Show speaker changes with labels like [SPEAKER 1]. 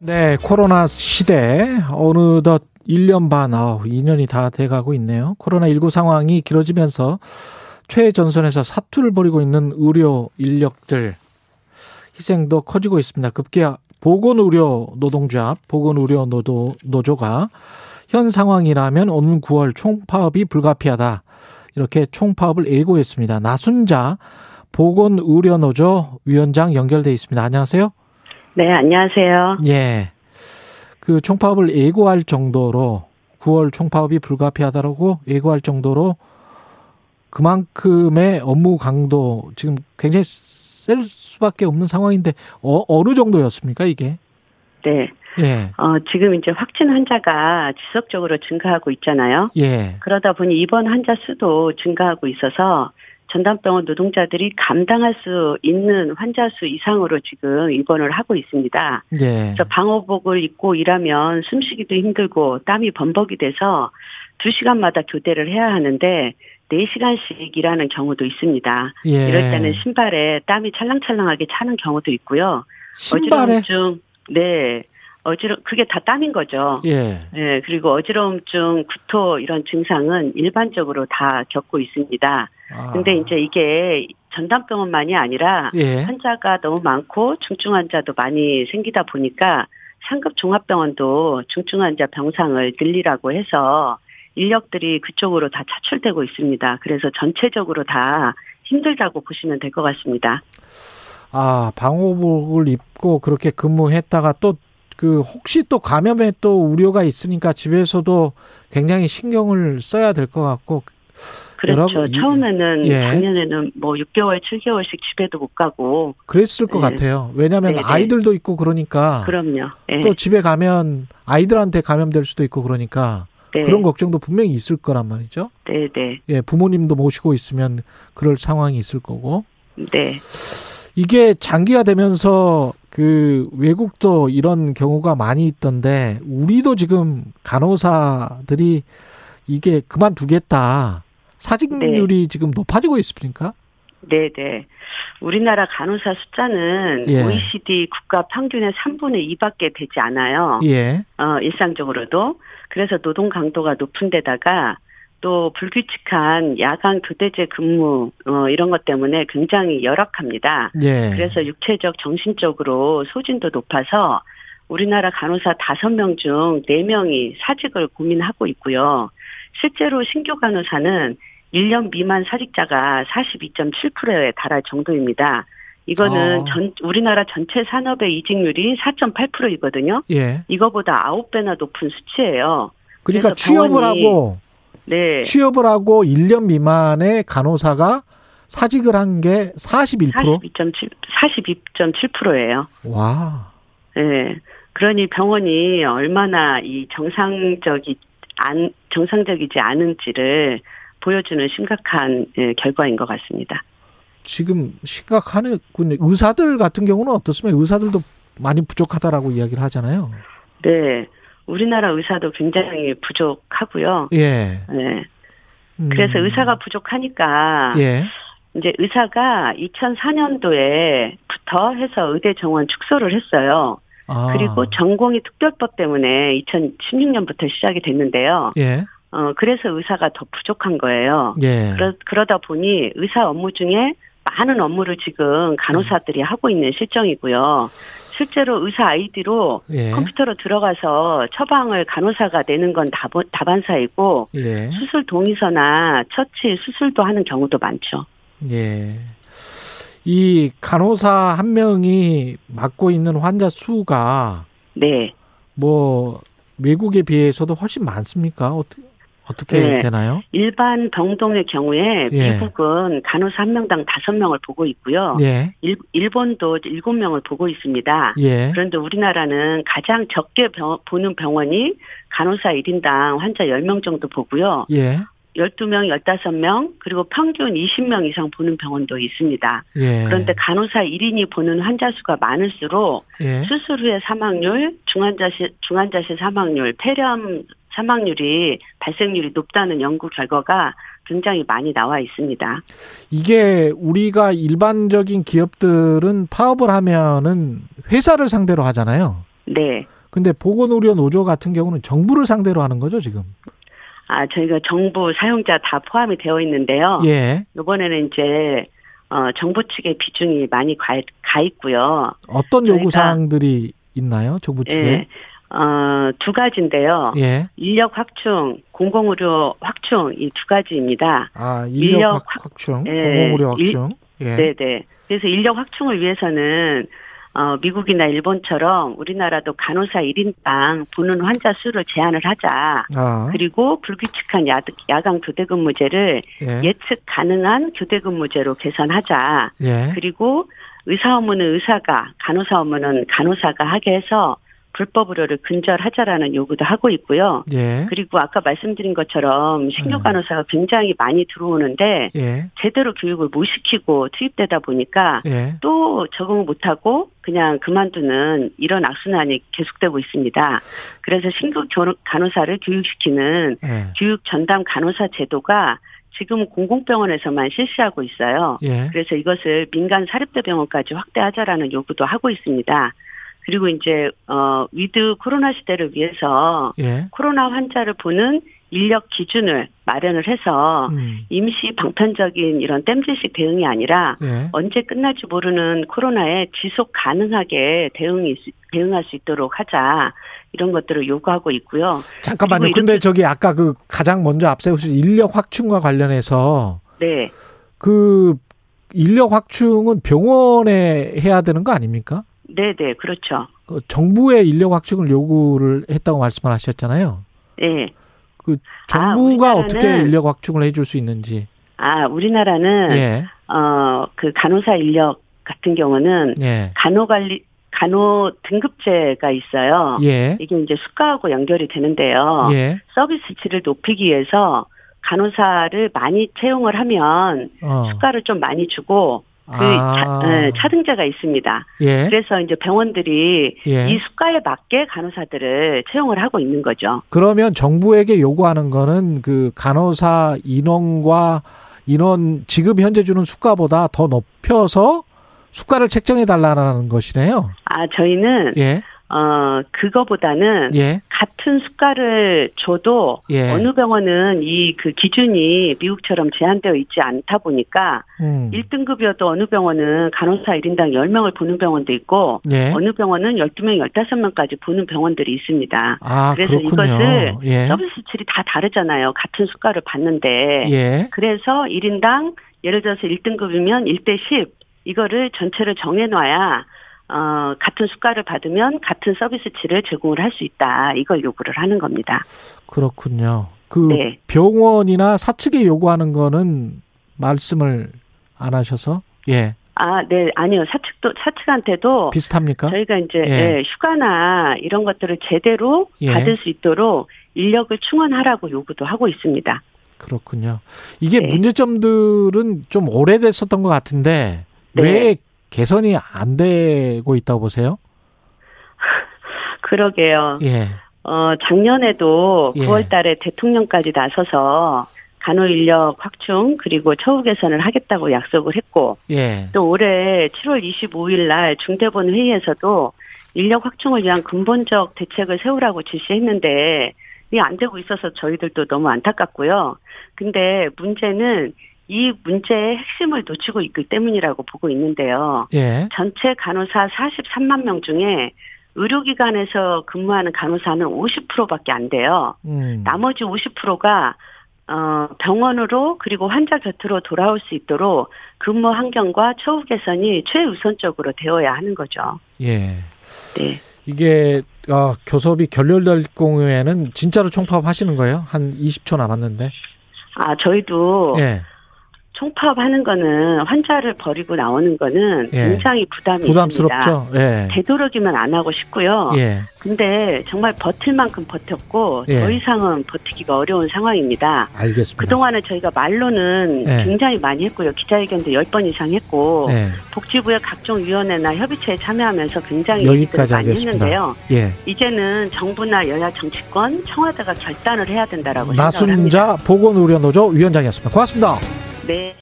[SPEAKER 1] 네, 코로나 시대 어느덧 1년 반, 아 2년이 다 돼가고 있네요. 코로나19 상황이 길어지면서 최전선에서 사투를 벌이고 있는 의료 인력들 희생도 커지고 있습니다. 급기야 보건의료 노동조합, 보건의료 노도, 노조가 현 상황이라면 오는 9월 총파업이 불가피하다. 이렇게 총파업을 예고했습니다. 나순자 보건의료노조 위원장 연결돼 있습니다. 안녕하세요.
[SPEAKER 2] 네, 안녕하세요.
[SPEAKER 1] 예. 그 총파업을 예고할 정도로 9월 총파업이 불가피하다라고 예고할 정도로 그만큼의 업무 강도 지금 굉장히 셀 수밖에 없는 상황인데 어, 어느 정도였습니까 이게?
[SPEAKER 2] 네. 예. 어, 지금 이제 확진 환자가 지속적으로 증가하고 있잖아요. 예. 그러다 보니 입원 환자 수도 증가하고 있어서 전담병원 노동자들이 감당할 수 있는 환자 수 이상으로 지금 입원을 하고 있습니다. 예. 그래서 방호복을 입고 일하면 숨쉬기도 힘들고 땀이 범벅이 돼서 2시간마다 교대를 해야 하는데 4시간씩 일하는 경우도 있습니다. 예. 이럴 때는 신발에 땀이 찰랑찰랑하게 차는 경우도 있고요.
[SPEAKER 1] 신발에?
[SPEAKER 2] 어지러움증, 네. 어지러 그게 다 땀인 거죠. 예. 예. 그리고 어지러움증, 구토 이런 증상은 일반적으로 다 겪고 있습니다. 아. 근데 이제 이게 전담병원만이 아니라 예. 환자가 너무 많고 중증 환자도 많이 생기다 보니까 상급 종합병원도 중증 환자 병상을 늘리라고 해서 인력들이 그쪽으로 다 차출되고 있습니다. 그래서 전체적으로 다 힘들다고 보시면 될 것 같습니다.
[SPEAKER 1] 아, 방호복을 입고 그렇게 근무했다가 또 그 혹시 또 감염에 또 우려가 있으니까 집에서도 굉장히 신경을 써야 될 것 같고
[SPEAKER 2] 그렇죠. 여러, 처음에는 예. 작년에는 뭐 6개월, 7개월씩 집에도 못 가고
[SPEAKER 1] 그랬을 것 네. 같아요. 왜냐하면 네네. 아이들도 있고 그러니까
[SPEAKER 2] 그럼요. 네.
[SPEAKER 1] 또 집에 가면 아이들한테 감염될 수도 있고 그러니까 네. 그런 걱정도 분명히 있을 거란 말이죠.
[SPEAKER 2] 네, 네.
[SPEAKER 1] 예, 부모님도 모시고 있으면 그럴 상황이 있을 거고.
[SPEAKER 2] 네.
[SPEAKER 1] 이게 장기화되면서 그 외국도 이런 경우가 많이 있던데 우리도 지금 간호사들이 이게 그만두겠다. 사직률이 네. 지금 높아지고 있습니까?
[SPEAKER 2] 네네. 네. 우리나라 간호사 숫자는 예. OECD 국가 평균의 3분의 2밖에 되지 않아요. 예. 어, 일상적으로도. 그래서 노동 강도가 높은 데다가 또 불규칙한 야간 교대제 근무 어, 이런 것 때문에 굉장히 열악합니다. 예. 그래서 육체적 정신적으로 소진도 높아서 우리나라 간호사 5명 중 4명이 사직을 고민하고 있고요. 실제로 신규 간호사는 1년 미만 사직자가 42.7%에 달할 정도입니다. 이거는 어. 전 우리나라 전체 산업의 이직률이 4.8%이거든요. 예. 이거보다 9배나 높은 수치예요.
[SPEAKER 1] 그러니까 취업을 하고 네. 취업을 하고 1년 미만의 간호사가 사직을 한 게 41%?
[SPEAKER 2] 42.7 42.7%예요.
[SPEAKER 1] 와.
[SPEAKER 2] 네. 그러니 병원이 얼마나 이 정상적이 안 정상적이지 않은지를 보여주는 심각한 예, 결과인 것 같습니다.
[SPEAKER 1] 지금 심각하군요. 의사들 같은 경우는 어떻습니까? 의사들도 많이 부족하다라고 이야기를 하잖아요.
[SPEAKER 2] 네. 우리나라 의사도 굉장히 부족하고요. 예. 네. 음. 그래서 의사가 부족하니까 예. 이제 의사가 2004년도에부터 해서 의대 정원 축소를 했어요. 아. 그리고 전공의 특별법 때문에 2016년부터 시작이 됐는데요. 예. 어, 그래서 의사가 더 부족한 거예요. 예. 그러, 그러다 보니 의사 업무 중에 많은 업무를 지금 간호사들이 음. 하고 있는 실정이고요. 실제로 의사 아이디로 예. 컴퓨터로 들어가서 처방을 간호사가 내는 건 다반사이고 예. 수술 동의서나 처치 수술도 하는 경우도 많죠.
[SPEAKER 1] 예. 이 간호사 한 명이 맡고 있는 환자 수가 네. 뭐 외국에 비해서도 훨씬 많습니까? 어떻게 어떻게 네. 되나요?
[SPEAKER 2] 일반 병동의 경우에 예. 미국은 간호사 한 명당 다섯 명을 보고 있고요. 예. 일, 본도 일곱 명을 보고 있습니다. 예. 그런데 우리나라는 가장 적게 병, 보는 병원이 간호사 1인당 환자 10명 정도 보고요. 예. 12명, 15명, 그리고 평균 20명 이상 보는 병원도 있습니다. 예. 그런데 간호사 1인이 보는 환자 수가 많을수록 예. 수술 후의 사망률, 중환자실, 중환자실 사망률, 폐렴 사망률이 발생률이 높다는 연구 결과가 굉장히 많이 나와 있습니다.
[SPEAKER 1] 이게 우리가 일반적인 기업들은 파업을 하면은 회사를 상대로 하잖아요.
[SPEAKER 2] 네.
[SPEAKER 1] 근데 보건의료 노조 같은 경우는 정부를 상대로 하는 거죠, 지금?
[SPEAKER 2] 아, 저희가 정부 사용자 다 포함이 되어 있는데요.
[SPEAKER 1] 예.
[SPEAKER 2] 이번에는 이제 어, 정부 측의 비중이 많이 가, 가 있고요.
[SPEAKER 1] 어떤 요구 사항들이 있나요, 정부 측에?
[SPEAKER 2] 예. 어, 두 가지인데요.
[SPEAKER 1] 예.
[SPEAKER 2] 인력 확충, 공공의료 확충 이 두 가지입니다.
[SPEAKER 1] 아, 인력, 인력 확, 충 예. 공공의료 확충.
[SPEAKER 2] 예. 네, 네. 그래서 인력 확충을 위해서는 어, 미국이나 일본처럼 우리나라도 간호사 1인당 보는 환자 수를 제한을 하자. 아. 그리고 불규칙한 야, 야간 교대 근무제를 예. 측 가능한 교대 근무제로 개선하자.
[SPEAKER 1] 예.
[SPEAKER 2] 그리고 의사 업무는 의사가, 간호사 업무는 간호사가 하게 해서 불법 의료를 근절하자라는 요구도 하고 있고요.
[SPEAKER 1] 예.
[SPEAKER 2] 그리고 아까 말씀드린 것처럼 식료 음. 간호사가 굉장히 많이 들어오는데
[SPEAKER 1] 예.
[SPEAKER 2] 제대로 교육을 못 시키고 투입되다 보니까
[SPEAKER 1] 예.
[SPEAKER 2] 또 적응을 못하고 그냥 그만두는 이런 악순환이 계속되고 있습니다. 그래서 신규 간호사를 교육시키는
[SPEAKER 1] 예.
[SPEAKER 2] 교육 전담 간호사 제도가 지금 공공병원에서만 실시하고 있어요.
[SPEAKER 1] 예.
[SPEAKER 2] 그래서 이것을 민간 사립대 병원까지 확대하자라는 요구도 하고 있습니다. 그리고 이제 어 위드 코로나 시대를 위해서
[SPEAKER 1] 예.
[SPEAKER 2] 코로나 환자를 보는 인력 기준을 마련을 해서
[SPEAKER 1] 음.
[SPEAKER 2] 임시 방편적인 이런 땜질식 대응이 아니라
[SPEAKER 1] 예.
[SPEAKER 2] 언제 끝날지 모르는 코로나에 지속 가능하게 대응이 대응할 수 있도록 하자 이런 것들을 요구하고 있고요.
[SPEAKER 1] 잠깐만요. 근데 저기 아까 그 가장 먼저 앞세우신 인력 확충과 관련해서
[SPEAKER 2] 네.
[SPEAKER 1] 그 인력 확충은 병원에 해야 되는 거 아닙니까?
[SPEAKER 2] 네, 네, 그렇죠.
[SPEAKER 1] 그 정부의 인력 확충을 요구를 했다고 말씀을 하셨잖아요.
[SPEAKER 2] 네.
[SPEAKER 1] 그 정부가 아, 어떻게 인력 확충을 해줄 수 있는지.
[SPEAKER 2] 아, 우리나라는
[SPEAKER 1] 예.
[SPEAKER 2] 어그 간호사 인력 같은 경우는
[SPEAKER 1] 예.
[SPEAKER 2] 간호관리 간호 등급제가 있어요.
[SPEAKER 1] 예.
[SPEAKER 2] 이게 이제 수가하고 연결이 되는데요.
[SPEAKER 1] 예.
[SPEAKER 2] 서비스 질을 높이기 위해서 간호사를 많이 채용을 하면
[SPEAKER 1] 어.
[SPEAKER 2] 수가를 좀 많이 주고 그
[SPEAKER 1] 아.
[SPEAKER 2] 차, 네, 차등제가 있습니다.
[SPEAKER 1] 예.
[SPEAKER 2] 그래서 이제 병원들이
[SPEAKER 1] 예.
[SPEAKER 2] 이 수가에 맞게 간호사들을 채용을 하고 있는 거죠.
[SPEAKER 1] 그러면 정부에게 요구하는 거는 그 간호사 인원과 인원 지금 현재 주는 수가보다 더 높여서 수가를 책정해 달라는 것이네요.
[SPEAKER 2] 아, 저희는
[SPEAKER 1] 예.
[SPEAKER 2] 어, 그거보다는
[SPEAKER 1] 예.
[SPEAKER 2] 같은 수가를 줘도
[SPEAKER 1] 예.
[SPEAKER 2] 어느 병원은 이 그 기준이 미국처럼 제한되어 있지 않다 보니까
[SPEAKER 1] 음.
[SPEAKER 2] 1등급이어도 어느 병원은 간호사 1인당 10명을 보는 병원도 있고
[SPEAKER 1] 예.
[SPEAKER 2] 어느 병원은 12명, 15명까지 보는 병원들이 있습니다.
[SPEAKER 1] 아,
[SPEAKER 2] 그래서
[SPEAKER 1] 그렇군요.
[SPEAKER 2] 이것을
[SPEAKER 1] 예.
[SPEAKER 2] 서비스 질이 다 다르잖아요. 같은 수가를 받는데.
[SPEAKER 1] 예.
[SPEAKER 2] 그래서 1인당 예를 들어서 1등급이면 1대 10 이거를 전체를 정해 놔야 어, 같은 수가를 받으면 같은 서비스치를 제공을 할 수 있다. 이걸 요구를 하는 겁니다.
[SPEAKER 1] 그렇군요. 그
[SPEAKER 2] 네.
[SPEAKER 1] 병원이나 사측에 요구하는 거는 말씀을 안 하셔서 예.
[SPEAKER 2] 아, 네, 아니요. 사측도 사측한테도
[SPEAKER 1] 비슷합니까?
[SPEAKER 2] 저희가 이제
[SPEAKER 1] 예.
[SPEAKER 2] 예, 휴가나 이런 것들을 제대로
[SPEAKER 1] 예.
[SPEAKER 2] 받을 수 있도록 인력을 충원하라고 요구도 하고 있습니다.
[SPEAKER 1] 그렇군요. 이게
[SPEAKER 2] 네.
[SPEAKER 1] 문제점들은 좀 오래됐었던 것 같은데
[SPEAKER 2] 네.
[SPEAKER 1] 왜 개선이 안 되고 있다고 보세요?
[SPEAKER 2] 그러게요.
[SPEAKER 1] 예.
[SPEAKER 2] 어, 작년에도
[SPEAKER 1] 예.
[SPEAKER 2] 9월 달에 대통령까지 나서서 간호 인력 확충 그리고 처우 개선을 하겠다고 약속을 했고
[SPEAKER 1] 예.
[SPEAKER 2] 또 올해 7월 25일 날 중대본 회의에서도 인력 확충을 위한 근본적 대책을 세우라고 지시했는데 이게 안 되고 있어서 저희들도 너무 안타깝고요. 근데 문제는 이 문제의 핵심을 놓치고 있기 때문이라고 보고 있는데요.
[SPEAKER 1] 예.
[SPEAKER 2] 전체 간호사 43만 명 중에 의료기관에서 근무하는 간호사는 50%밖에 안 돼요.
[SPEAKER 1] 음.
[SPEAKER 2] 나머지 50%가 어, 병원으로 그리고 환자 곁으로 돌아올 수 있도록 근무 환경과 처우 개선이 최우선적으로 되어야 하는 거죠.
[SPEAKER 1] 예.
[SPEAKER 2] 네.
[SPEAKER 1] 이게 어, 교섭이 결렬될 경우에는 진짜로 총파업 하시는 거예요? 한 20초 남았는데.
[SPEAKER 2] 아, 저희도
[SPEAKER 1] 예.
[SPEAKER 2] 총파업하는 거는 환자를 버리고 나오는 거는
[SPEAKER 1] 예.
[SPEAKER 2] 굉장히 부담이
[SPEAKER 1] 부담스럽죠. 예.
[SPEAKER 2] 되도록이면 안 하고 싶고요.
[SPEAKER 1] 예.
[SPEAKER 2] 근데 정말 버틸 만큼 버텼고
[SPEAKER 1] 예.
[SPEAKER 2] 더 이상은 버티기가 어려운 상황입니다.
[SPEAKER 1] 알겠습니다.
[SPEAKER 2] 그동안에 저희가 말로는
[SPEAKER 1] 예.
[SPEAKER 2] 굉장히 많이 했고요. 기자회견도 10번 이상 했고
[SPEAKER 1] 예.
[SPEAKER 2] 복지부의 각종 위원회나 협의체에 참여하면서 굉장히
[SPEAKER 1] 여기까지
[SPEAKER 2] 많이
[SPEAKER 1] 하겠습니다.
[SPEAKER 2] 했는데요.
[SPEAKER 1] 예.
[SPEAKER 2] 이제는 정부나 여야 정치권, 청와대가 결단을 해야 된다라고.
[SPEAKER 1] 나순자 보건의료노조 위원장이었습니다. 고맙습니다.
[SPEAKER 2] 네.